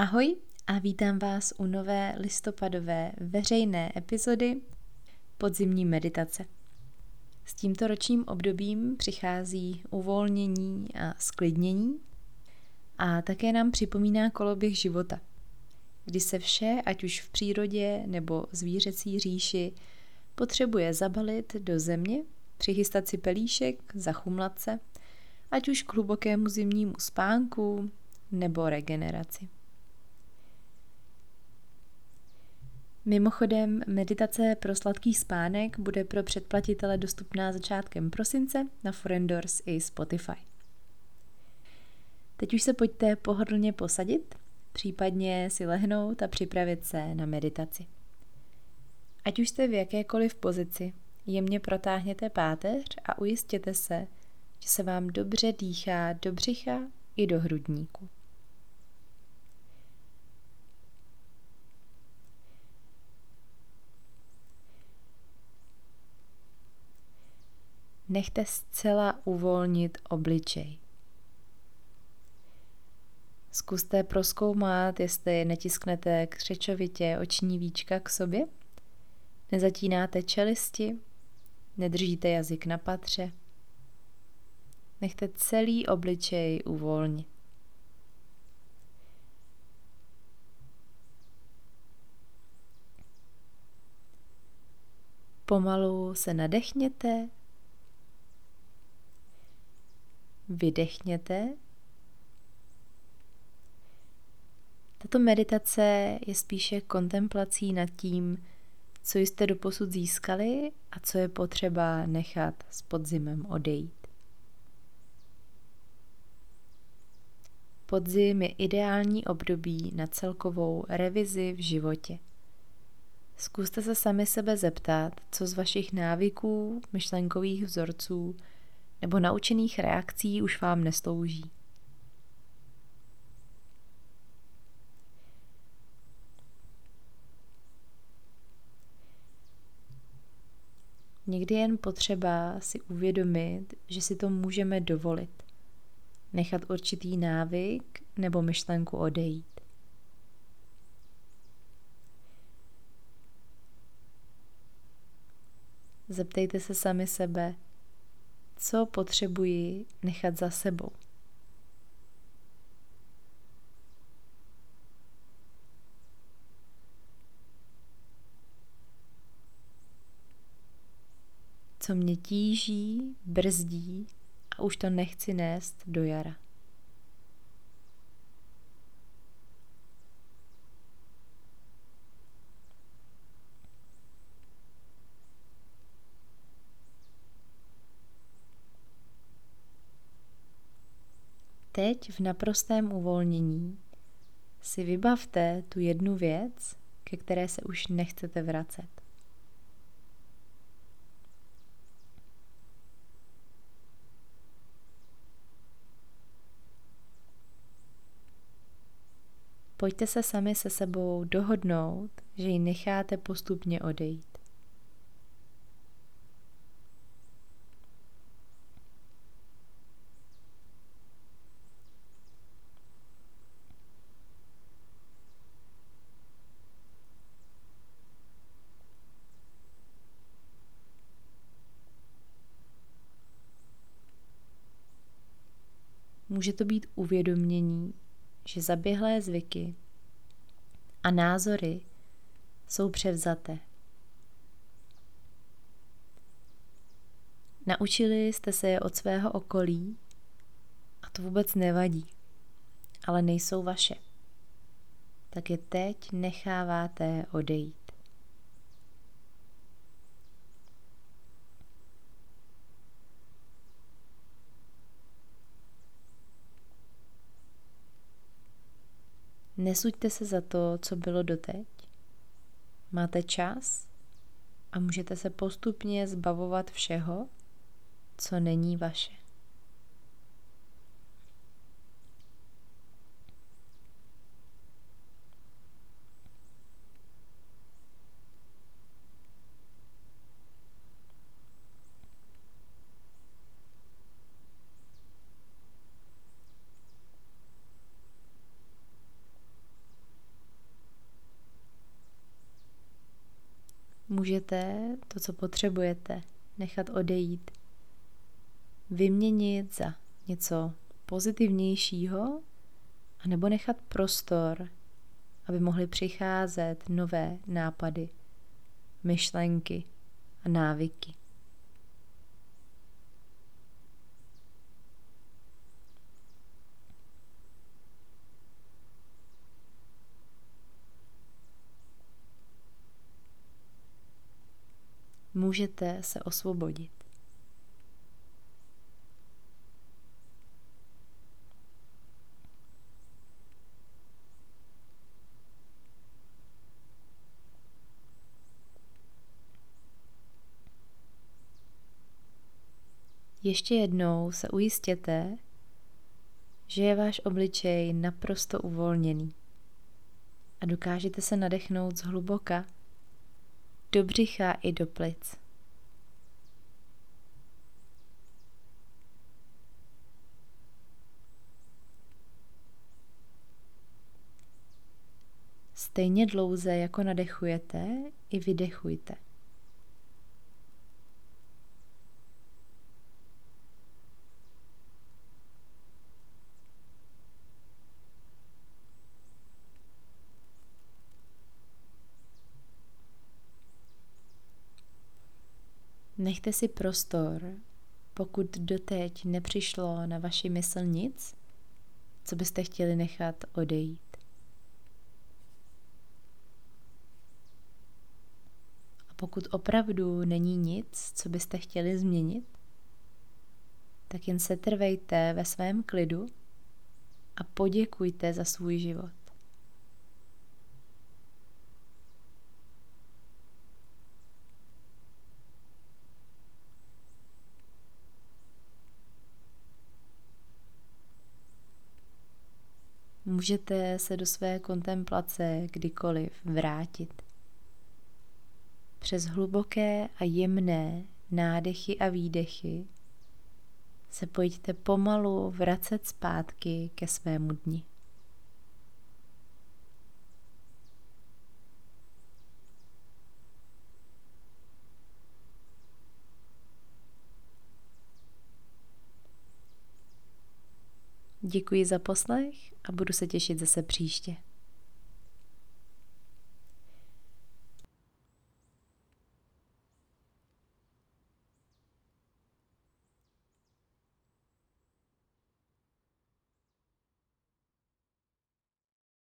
Ahoj a vítám vás u nové listopadové veřejné epizody podzimní meditace. S tímto ročním obdobím přichází uvolnění a sklidnění a také nám připomíná koloběh života, kdy se vše, ať už v přírodě nebo zvířecí říši, potřebuje zabalit do země, přichystat si pelíšek, zachumlat se, ať už k hlubokému zimnímu spánku nebo regeneraci. Mimochodem, meditace pro sladký spánek bude pro předplatitele dostupná začátkem prosince na Forendors i Spotify. Teď už se pojďte pohodlně posadit, případně si lehnout a připravit se na meditaci. Ať už jste v jakékoliv pozici, jemně protáhněte páteř a ujistěte se, že se vám dobře dýchá do břicha i do hrudníku. Nechte zcela uvolnit obličej. Zkuste proskoumat, jestli netisknete křečovitě oční víčka k sobě, nezatínáte čelisti, nedržíte jazyk na patře. Nechte celý obličej uvolnit. Pomalu se nadechněte vydechněte. Tato meditace je spíše kontemplací nad tím, co jste doposud získali a co je potřeba nechat s podzimem odejít. Podzim je ideální období na celkovou revizi v životě. Zkuste se sami sebe zeptat, co z vašich návyků, myšlenkových vzorců nebo naučených reakcí už vám neslouží. Někdy jen potřeba si uvědomit, že si to můžeme dovolit. Nechat určitý návyk nebo myšlenku odejít. Zeptejte se sami sebe, co potřebuji nechat za sebou. Co mě tíží, brzdí a už to nechci nést do jara. Teď v naprostém uvolnění si vybavte tu jednu věc, ke které se už nechcete vracet. Pojďte se sami se sebou dohodnout, že ji necháte postupně odejít. Může to být uvědomění, že zaběhlé zvyky a názory jsou převzaté. Naučili jste se je od svého okolí a to vůbec nevadí, ale nejsou vaše. Tak je teď necháváte odejít. Nesuďte se za to, co bylo doteď. Máte čas a můžete se postupně zbavovat všeho, co není vaše. Můžete to, co potřebujete, nechat odejít, vyměnit za něco pozitivnějšího, anebo nechat prostor, aby mohly přicházet nové nápady, myšlenky a návyky. Můžete se osvobodit. Ještě jednou se ujistěte, že je váš obličej naprosto uvolněný a dokážete se nadechnout zhluboka do břicha i do plic. Stejně dlouze, jako nadechujete, i vydechujte. Nechte si prostor, pokud doteď nepřišlo na vaši mysl nic, co byste chtěli nechat odejít. A pokud opravdu není nic, co byste chtěli změnit, tak jen se trvejte ve svém klidu a poděkujte za svůj život. Můžete se do své kontemplace kdykoliv vrátit. Přes hluboké a jemné nádechy a výdechy se pojďte pomalu vracet zpátky ke svému dni. Děkuji za poslech a budu se těšit zase příště.